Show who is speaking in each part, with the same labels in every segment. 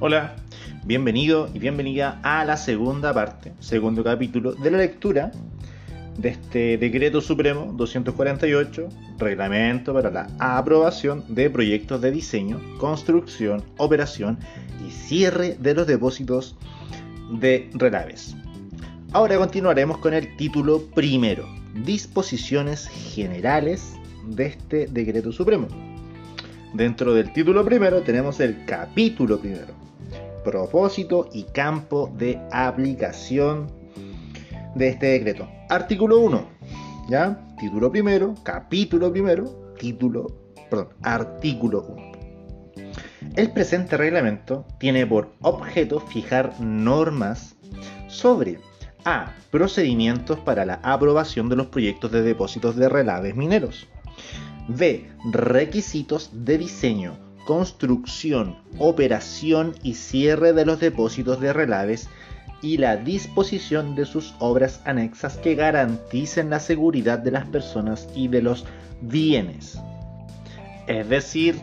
Speaker 1: Hola, bienvenido y bienvenida a la segunda parte, segundo capítulo de la lectura de este Decreto Supremo 248, Reglamento para la aprobación de proyectos de diseño, construcción, operación y cierre de los depósitos de relaves. Ahora continuaremos con el título primero, Disposiciones Generales de este Decreto Supremo. Dentro del título primero tenemos el capítulo primero, propósito y campo de aplicación de este decreto. Artículo 1, ¿ya? Título primero, capítulo primero, título, perdón, artículo 1. El presente reglamento tiene por objeto fijar normas sobre A. Procedimientos para la aprobación de los proyectos de depósitos de relaves mineros. B. Requisitos de diseño, construcción, operación y cierre de los depósitos de relaves y la disposición de sus obras anexas que garanticen la seguridad de las personas y de los bienes. Es decir,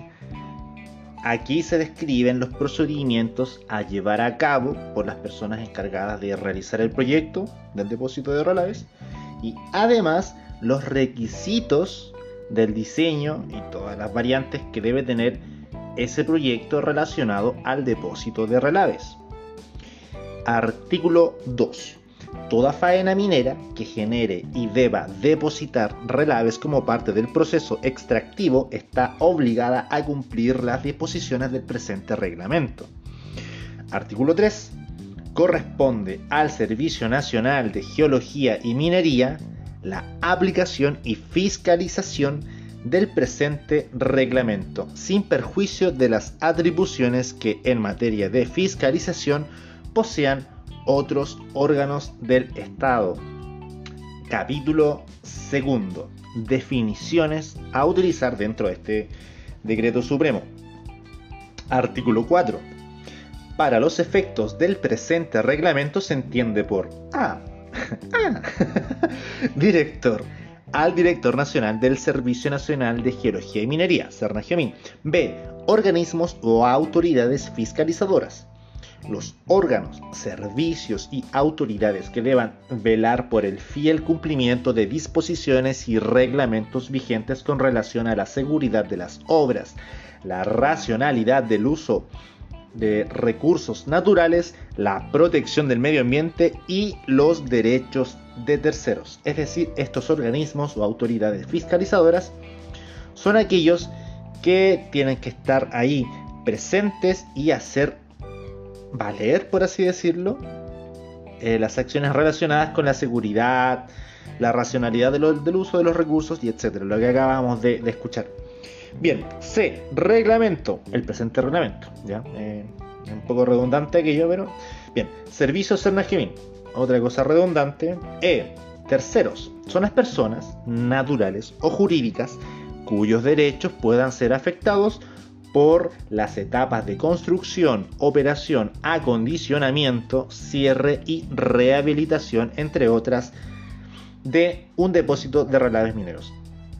Speaker 1: aquí se describen los procedimientos a llevar a cabo por las personas encargadas de realizar el proyecto del depósito de relaves y además los requisitos del diseño y todas las variantes que debe tener ese proyecto relacionado al depósito de relaves. Artículo 2. Toda faena minera que genere y deba depositar relaves como parte del proceso extractivo está obligada a cumplir las disposiciones del presente reglamento. Artículo 3. Corresponde al Servicio Nacional de Geología y Minería la aplicación y fiscalización del presente reglamento, sin perjuicio de las atribuciones que en materia de fiscalización posean otros órganos del Estado. Capítulo segundo. Definiciones a utilizar dentro de este decreto supremo. Artículo 4. Para los efectos del presente reglamento se entiende por A director. Al director nacional del Servicio Nacional de Geología y Minería, CERNAGEOMIN. B. Organismos o autoridades fiscalizadoras. Los órganos, servicios y autoridades que deban velar por el fiel cumplimiento de disposiciones y reglamentos vigentes con relación a la seguridad de las obras, la racionalidad del uso de recursos naturales, la protección del medio ambiente y los derechos de terceros. Es decir, estos organismos o autoridades fiscalizadoras son aquellos que tienen que estar ahí presentes y hacer valer, por así decirlo, eh, las acciones relacionadas con la seguridad, la racionalidad del uso de los recursos y etcétera, lo que acabamos de escuchar. Bien, C, reglamento, el presente reglamento, ¿ya? Eh, un poco redundante aquello, pero bien, servicios Cernagemin, otra cosa redundante. E, terceros, son las personas naturales o jurídicas cuyos derechos puedan ser afectados por las etapas de construcción, operación, acondicionamiento, cierre y rehabilitación, entre otras, de un depósito de relaves mineros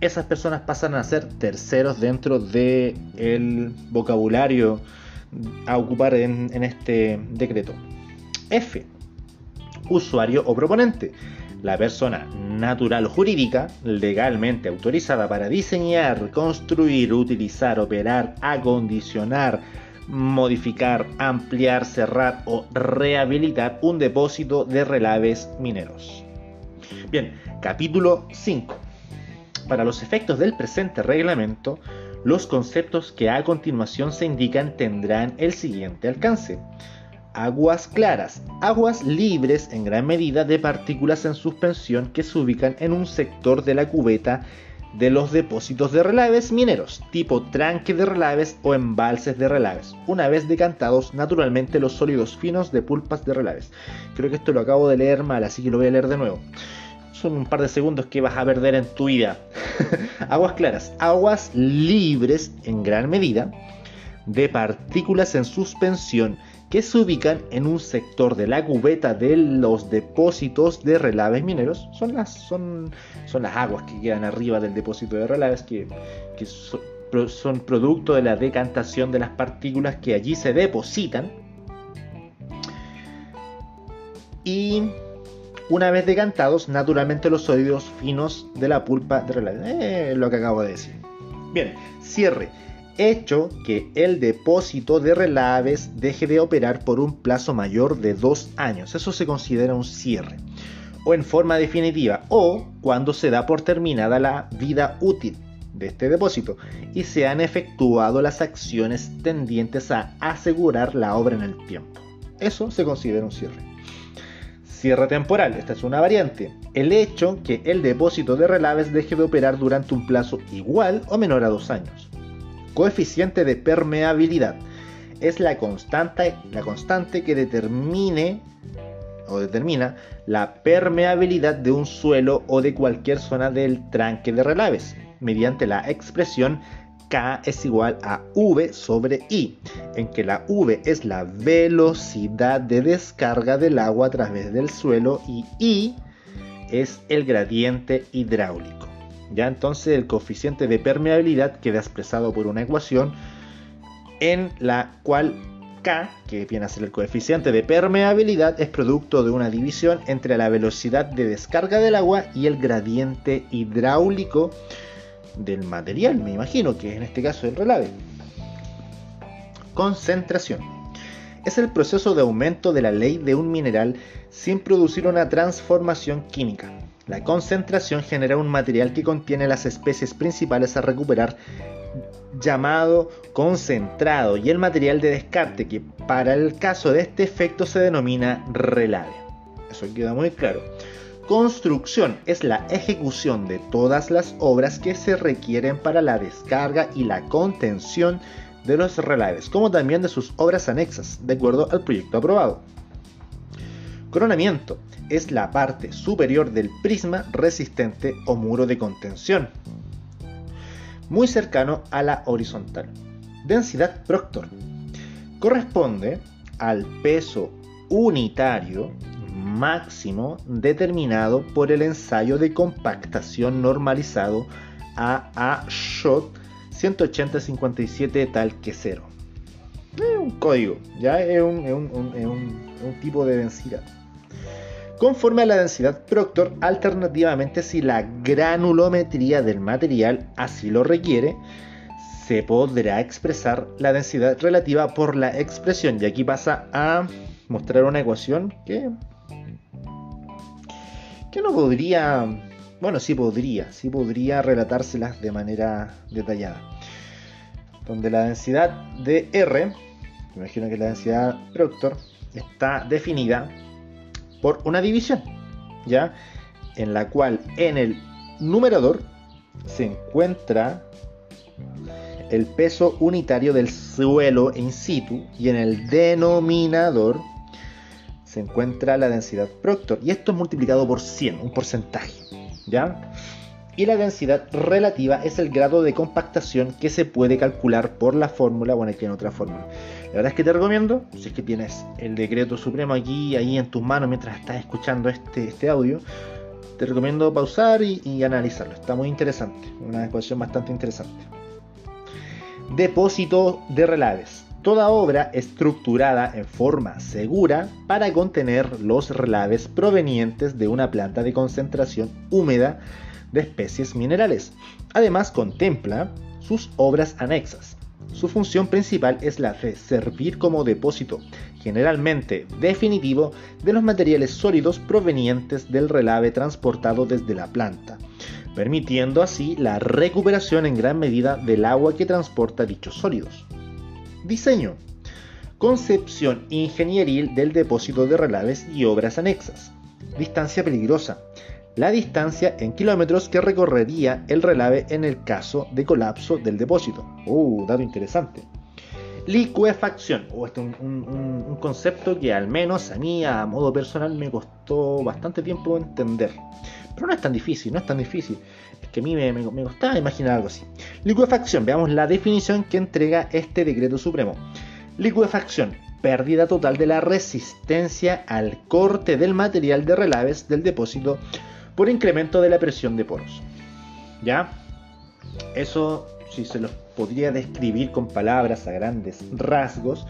Speaker 1: esas personas pasan a ser terceros dentro del el vocabulario a ocupar en, en este decreto. F. Usuario o proponente. La persona natural o jurídica legalmente autorizada para diseñar, construir, utilizar, operar, acondicionar, modificar, ampliar, cerrar o rehabilitar un depósito de relaves mineros. Bien, capítulo 5. Para los efectos del presente reglamento, los conceptos que a continuación se indican tendrán el siguiente alcance. Aguas claras, aguas libres en gran medida de partículas en suspensión que se ubican en un sector de la cubeta de los depósitos de relaves mineros, tipo tranque de relaves o embalses de relaves, una vez decantados naturalmente los sólidos finos de pulpas de relaves. Creo que esto lo acabo de leer mal, así que lo voy a leer de nuevo son un par de segundos que vas a perder en tu vida. aguas claras, aguas libres en gran medida de partículas en suspensión que se ubican en un sector de la cubeta de los depósitos de relaves mineros. Son las, son, son las aguas que quedan arriba del depósito de relaves que, que son producto de la decantación de las partículas que allí se depositan. Y una vez decantados, naturalmente los sólidos finos de la pulpa de relaves. Eh, lo que acabo de decir. Bien, cierre. Hecho que el depósito de relaves deje de operar por un plazo mayor de dos años. Eso se considera un cierre. O en forma definitiva. O cuando se da por terminada la vida útil de este depósito y se han efectuado las acciones tendientes a asegurar la obra en el tiempo. Eso se considera un cierre. Cierre temporal, esta es una variante. El hecho que el depósito de relaves deje de operar durante un plazo igual o menor a dos años. Coeficiente de permeabilidad es la constante, la constante que determine o determina la permeabilidad de un suelo o de cualquier zona del tranque de relaves mediante la expresión K es igual a V sobre I, en que la V es la velocidad de descarga del agua a través del suelo y I es el gradiente hidráulico. Ya entonces el coeficiente de permeabilidad queda expresado por una ecuación en la cual K, que viene a ser el coeficiente de permeabilidad, es producto de una división entre la velocidad de descarga del agua y el gradiente hidráulico del material, me imagino, que en este caso el relave. Concentración. Es el proceso de aumento de la ley de un mineral sin producir una transformación química. La concentración genera un material que contiene las especies principales a recuperar llamado concentrado y el material de descarte que para el caso de este efecto se denomina relave. Eso queda muy claro. Construcción es la ejecución de todas las obras que se requieren para la descarga y la contención de los relaves, como también de sus obras anexas, de acuerdo al proyecto aprobado. Coronamiento es la parte superior del prisma resistente o muro de contención, muy cercano a la horizontal. Densidad Proctor corresponde al peso unitario máximo determinado por el ensayo de compactación normalizado AA-SHOT 18057 tal que cero. Es un código, ya es un, tipo de densidad. Conforme a la densidad Proctor, alternativamente si la granulometría del material así lo requiere, se podrá expresar la densidad relativa por la expresión. Y aquí pasa a mostrar una ecuación que que no podría, bueno, sí podría, sí podría relatárselas de manera detallada. Donde la densidad de R, me imagino que la densidad Proctor, está definida por una división, ¿ya? En la cual en el numerador se encuentra el peso unitario del suelo in situ y en el denominador se encuentra la densidad Proctor. Y esto es multiplicado por 100, un porcentaje. ¿Ya? Y la densidad relativa es el grado de compactación que se puede calcular por la fórmula. Bueno, aquí en otra fórmula. La verdad es que te recomiendo, si es que tienes el decreto supremo aquí, ahí en tus manos mientras estás escuchando este, este audio, te recomiendo pausar y, y analizarlo. Está muy interesante, una ecuación bastante interesante. Depósito de relaves toda obra estructurada en forma segura para contener los relaves provenientes de una planta de concentración húmeda de especies minerales. Además contempla sus obras anexas. Su función principal es la de servir como depósito, generalmente definitivo, de los materiales sólidos provenientes del relave transportado desde la planta, permitiendo así la recuperación en gran medida del agua que transporta dichos sólidos. Diseño. Concepción ingenieril del depósito de relaves y obras anexas. Distancia peligrosa. La distancia en kilómetros que recorrería el relave en el caso de colapso del depósito. Uh, dato interesante. Licuefacción. Oh, este es un, concepto que al menos a mí, a modo personal, me costó bastante tiempo entender. Pero no es tan difícil, no es tan difícil. Es que a mí me, me, costaba imaginar algo así. Licuefacción, veamos la definición que entrega este decreto supremo. Licuefacción, pérdida total de la resistencia al corte del material de relaves del depósito por incremento de la presión de poros. ¿Ya? Eso, si se los podría describir con palabras a grandes rasgos,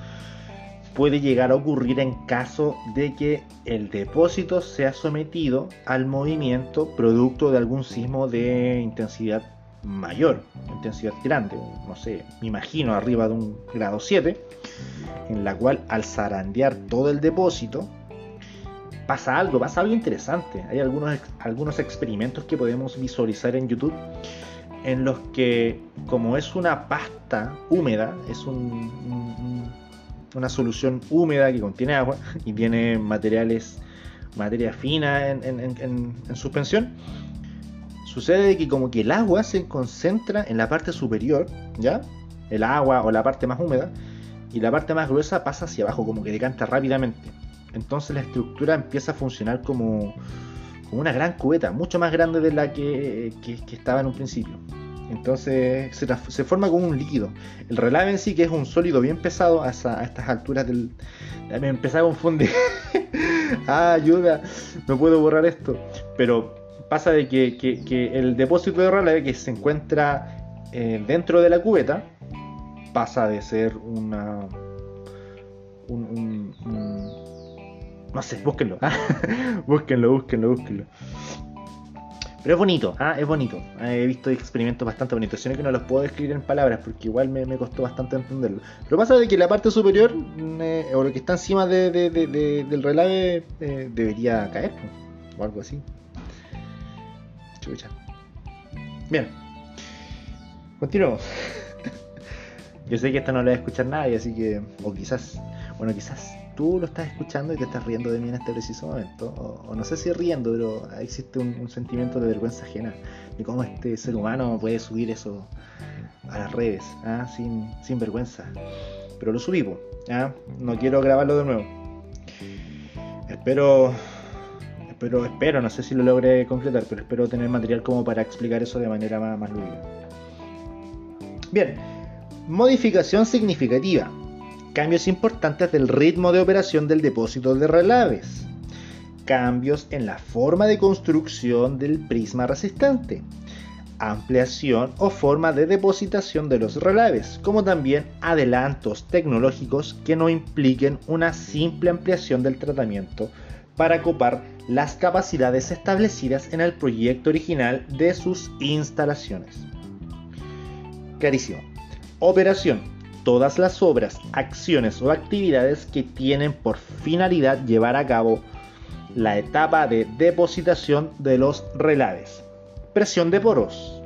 Speaker 1: puede llegar a ocurrir en caso de que el depósito sea sometido al movimiento producto de algún sismo de intensidad mayor, intensidad grande, no sé, me imagino arriba de un grado 7, en la cual al zarandear todo el depósito pasa algo, pasa algo interesante. Hay algunos, algunos experimentos que podemos visualizar en YouTube en los que como es una pasta húmeda, es un, una solución húmeda que contiene agua y tiene materiales, materia fina en, en suspensión, sucede que como que el agua se concentra en la parte superior, ¿ya? El agua o la parte más húmeda, y la parte más gruesa pasa hacia abajo, como que decanta rápidamente. Entonces la estructura empieza a funcionar como, como una gran cubeta, mucho más grande de la que, estaba en un principio. Entonces se, forma como un líquido. El relave en sí, que es un sólido bien pesado a, estas alturas del... Me empecé a confundir. ah, ayuda, no puedo borrar esto. Pero pasa de que, el depósito de relave que se encuentra eh, dentro de la cubeta pasa de ser una... Un, no sé, búsquenlo. búsquenlo, búsquenlo, búsquenlo. Pero es bonito, ¿ah? es bonito. He visto experimentos bastante bonitos. Sino que no los puedo describir en palabras porque igual me, costó bastante entenderlo. Pero pasa de que la parte superior, eh, o lo que está encima del relave, eh, debería caer, o algo así. Bien. Continuamos. Yo sé que esto no lo va a escuchar nadie, así que. O quizás. Bueno, quizás tú lo estás escuchando y te estás riendo de mí en este preciso momento. O, no sé si riendo, pero existe un, sentimiento de vergüenza ajena de cómo este ser humano puede subir eso a las redes, ¿ah? sin, vergüenza. Pero lo subimos, ¿ah? no quiero grabarlo de nuevo. Espero pero espero, no sé si lo logré concretar, pero espero tener material como para explicar eso de manera más, más lúdica. Bien, modificación significativa. Cambios importantes del ritmo de operación del depósito de relaves. Cambios en la forma de construcción del prisma resistente. Ampliación o forma de depositación de los relaves, como también adelantos tecnológicos que no impliquen una simple ampliación del tratamiento para copar las capacidades establecidas en el proyecto original de sus instalaciones. Carísimo. Operación. Todas las obras, acciones o actividades que tienen por finalidad llevar a cabo la etapa de depositación de los relaves. Presión de poros.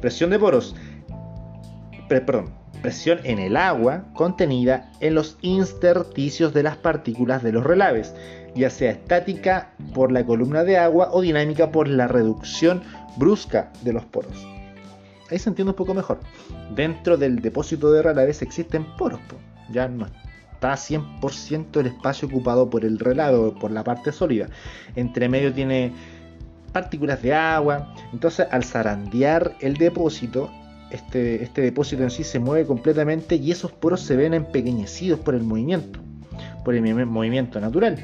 Speaker 1: Presión de poros. perdón, presión en el agua contenida en los intersticios de las partículas de los relaves ya sea estática por la columna de agua o dinámica por la reducción brusca de los poros. Ahí se entiende un poco mejor. Dentro del depósito de relaves existen poros, ya no está 100% el espacio ocupado por el relado, por la parte sólida. Entre medio tiene partículas de agua, entonces al zarandear el depósito, este, este depósito en sí se mueve completamente y esos poros se ven empequeñecidos por el movimiento, por el movimiento natural.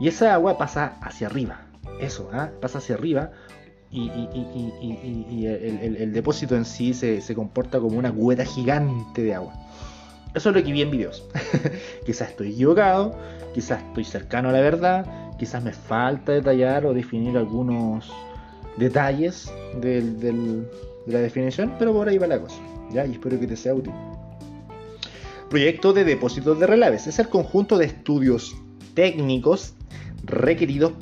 Speaker 1: Y esa agua pasa hacia arriba. Eso, ¿ah? pasa hacia arriba. Y, el, depósito en sí se, comporta como una cubeta gigante de agua. Eso es lo que vi en videos. quizás estoy equivocado, quizás estoy cercano a la verdad, quizás me falta detallar o definir algunos detalles de la definición, pero por ahí va la cosa. ¿ya? Y espero que te sea útil. Proyecto de depósitos de relaves es el conjunto de estudios técnicos requeridos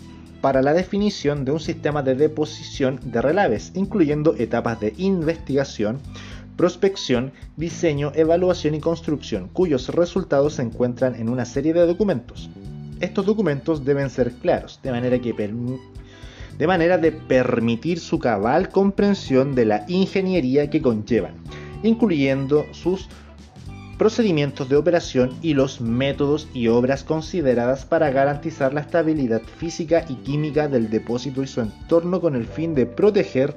Speaker 1: para la definición de un sistema de deposición de relaves, incluyendo etapas de investigación, prospección, diseño, evaluación y construcción, cuyos resultados se encuentran en una serie de documentos. Estos documentos deben ser claros, de manera que de manera de permitir su cabal comprensión de la ingeniería que conllevan, incluyendo sus procedimientos de operación y los métodos y obras consideradas para garantizar la estabilidad física y química del depósito y su entorno con el fin de proteger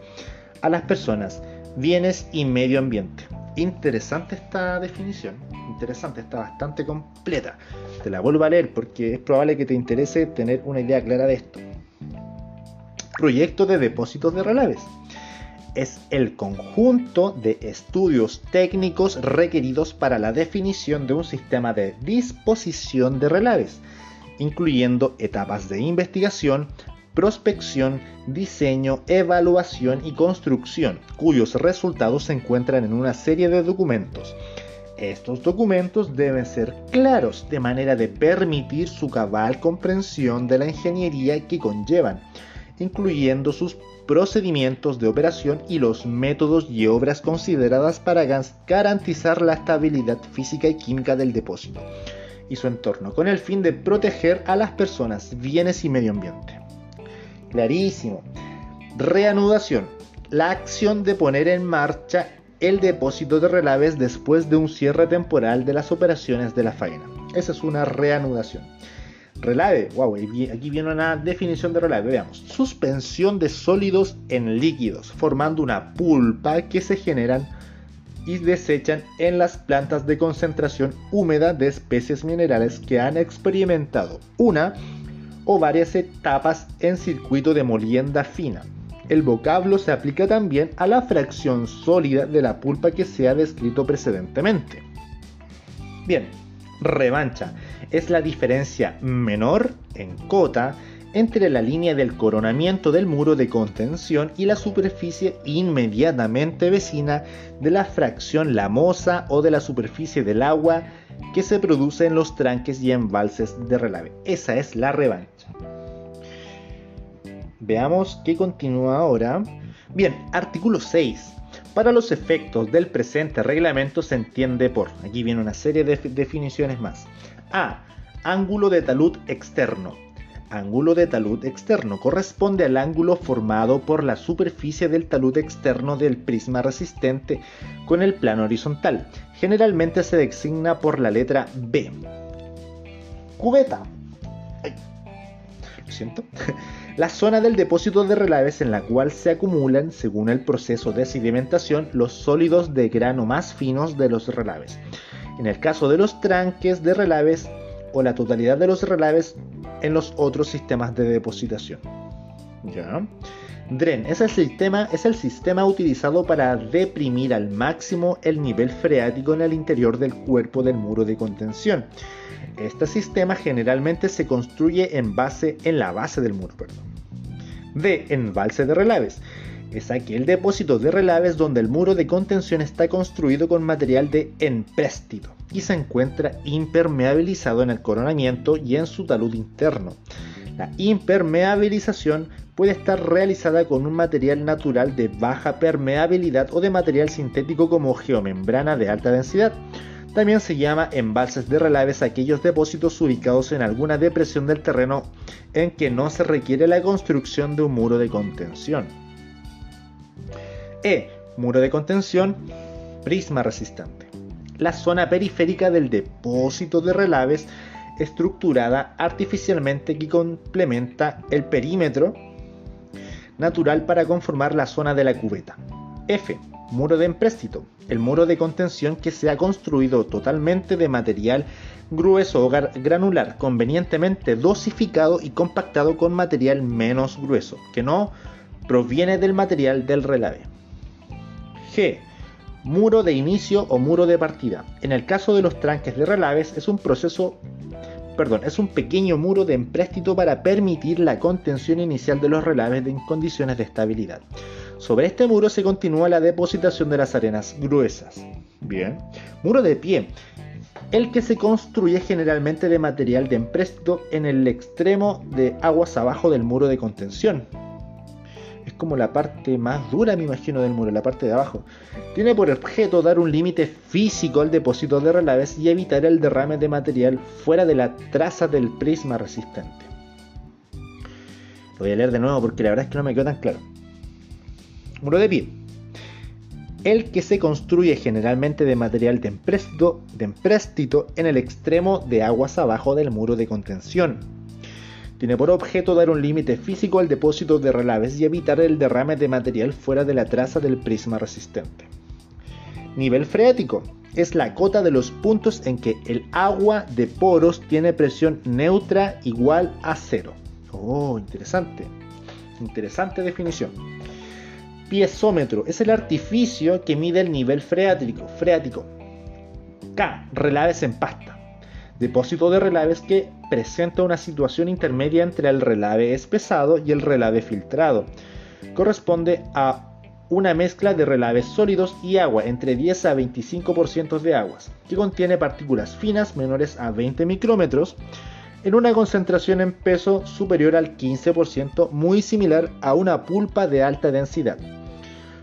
Speaker 1: a las personas, bienes y medio ambiente. Interesante esta definición, interesante, está bastante completa. Te la vuelvo a leer porque es probable que te interese tener una idea clara de esto. Proyecto de depósitos de relaves es el conjunto de estudios técnicos requeridos para la definición de un sistema de disposición de relaves, incluyendo etapas de investigación, prospección, diseño, evaluación y construcción, cuyos resultados se encuentran en una serie de documentos. Estos documentos deben ser claros de manera de permitir su cabal comprensión de la ingeniería que conllevan, incluyendo sus procedimientos de operación y los métodos y obras consideradas para garantizar la estabilidad física y química del depósito y su entorno, con el fin de proteger a las personas, bienes y medio ambiente. Clarísimo. Reanudación. La acción de poner en marcha el depósito de relaves después de un cierre temporal de las operaciones de la faena. Esa es una reanudación. Relave, wow, aquí viene una definición de relave, veamos. Suspensión de sólidos en líquidos, formando una pulpa que se generan y desechan en las plantas de concentración húmeda de especies minerales que han experimentado una o varias etapas en circuito de molienda fina. El vocablo se aplica también a la fracción sólida de la pulpa que se ha descrito precedentemente. Bien, revancha es la diferencia menor en cota entre la línea del coronamiento del muro de contención y la superficie inmediatamente vecina de la fracción lamosa o de la superficie del agua que se produce en los tranques y embalses de relave. Esa es la revancha. Veamos qué continúa ahora. Bien, artículo 6. Para los efectos del presente reglamento se entiende por, aquí viene una serie de definiciones más. A. Ángulo de talud externo. Ángulo de talud externo corresponde al ángulo formado por la superficie del talud externo del prisma resistente con el plano horizontal. Generalmente se designa por la letra B. Cubeta. lo siento. la zona del depósito de relaves en la cual se acumulan, según el proceso de sedimentación, los sólidos de grano más finos de los relaves. En el caso de los tranques de relaves o la totalidad de los relaves en los otros sistemas de depositación. ¿Ya? DREN es el, sistema, es el sistema utilizado para deprimir al máximo el nivel freático en el interior del cuerpo del muro de contención. Este sistema generalmente se construye en, base, en la base del muro. D. Embalse de relaves. Es aquel depósito de relaves donde el muro de contención está construido con material de empréstito y se encuentra impermeabilizado en el coronamiento y en su talud interno. La impermeabilización puede estar realizada con un material natural de baja permeabilidad o de material sintético como geomembrana de alta densidad. También se llama embalses de relaves aquellos depósitos ubicados en alguna depresión del terreno en que no se requiere la construcción de un muro de contención. E. Muro de contención, prisma resistente. La zona periférica del depósito de relaves estructurada artificialmente que complementa el perímetro natural para conformar la zona de la cubeta. F. Muro de empréstito. El muro de contención que se ha construido totalmente de material grueso o granular, convenientemente dosificado y compactado con material menos grueso, que no proviene del material del relave. G. Muro de inicio o muro de partida. En el caso de los tranques de relaves es un proceso perdón, es un pequeño muro de empréstito para permitir la contención inicial de los relaves en condiciones de estabilidad. Sobre este muro se continúa la depositación de las arenas gruesas. Bien. Muro de pie el que se construye generalmente de material de empréstito en el extremo de aguas abajo del muro de contención. Como la parte más dura, me imagino, del muro, la parte de abajo. Tiene por objeto dar un límite físico al depósito de relaves y evitar el derrame de material fuera de la traza del prisma resistente. Voy a leer de nuevo porque la verdad es que no me quedó tan claro. Muro de pie el que se construye generalmente de material de empréstito, en el extremo de aguas abajo del muro de contención. Tiene por objeto dar un límite físico al depósito de relaves y evitar el derrame de material fuera de la traza del prisma resistente. Nivel freático es la cota de los puntos en que el agua de poros tiene presión neutra igual a cero. Oh, interesante. Interesante definición. piezómetro es el artificio que mide el nivel freático. freático. K. Relaves en pasta. Depósito de relaves que presenta una situación intermedia entre el relave espesado y el relave filtrado. Corresponde a una mezcla de relaves sólidos y agua entre 10 a 25% de aguas, que contiene partículas finas menores a 20 micrómetros en una concentración en peso superior al 15%, muy similar a una pulpa de alta densidad.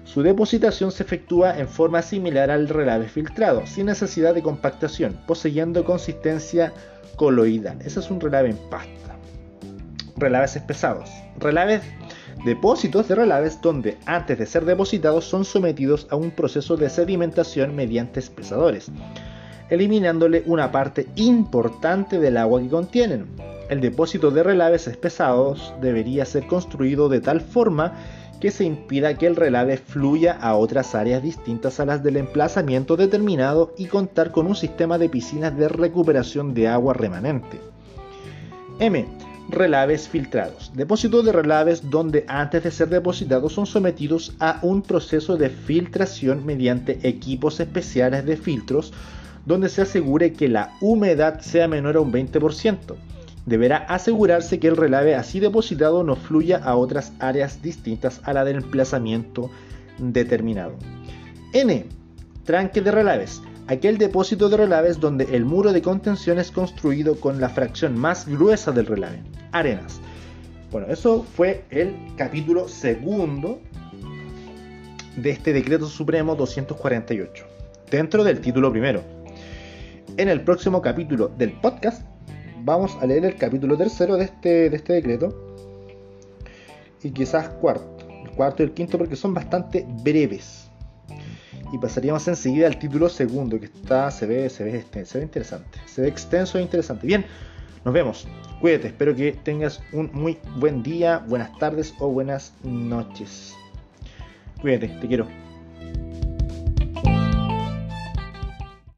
Speaker 1: Su depositación se efectúa en forma similar al relave filtrado, sin necesidad de compactación, poseyendo consistencia coloidal. Ese es un relave en pasta. Relaves espesados. Relaves depósitos de relaves donde antes de ser depositados son sometidos a un proceso de sedimentación mediante espesadores, eliminándole una parte importante del agua que contienen. El depósito de relaves espesados debería ser construido de tal forma que se impida que el relave fluya a otras áreas distintas a las del emplazamiento determinado y contar con un sistema de piscinas de recuperación de agua remanente. M relaves filtrados. Depósitos de relaves donde antes de ser depositados son sometidos a un proceso de filtración mediante equipos especiales de filtros donde se asegure que la humedad sea menor a un 20%. Deberá asegurarse que el relave así depositado no fluya a otras áreas distintas a la del emplazamiento determinado. N. Tranque de relaves aquel depósito de relaves donde el muro de contención es construido con la fracción más gruesa del relave, arenas. Bueno, eso fue el capítulo segundo de este decreto supremo 248, dentro del título primero. En el próximo capítulo del podcast vamos a leer el capítulo tercero de este, de este decreto y quizás cuarto, el cuarto y el quinto porque son bastante breves y pasaríamos enseguida al título segundo, que está, se ve, se ve, este, se ve interesante, se ve extenso e interesante. Bien, nos vemos. Cuídate, espero que tengas un muy buen día, buenas tardes o buenas noches. Cuídate, te quiero.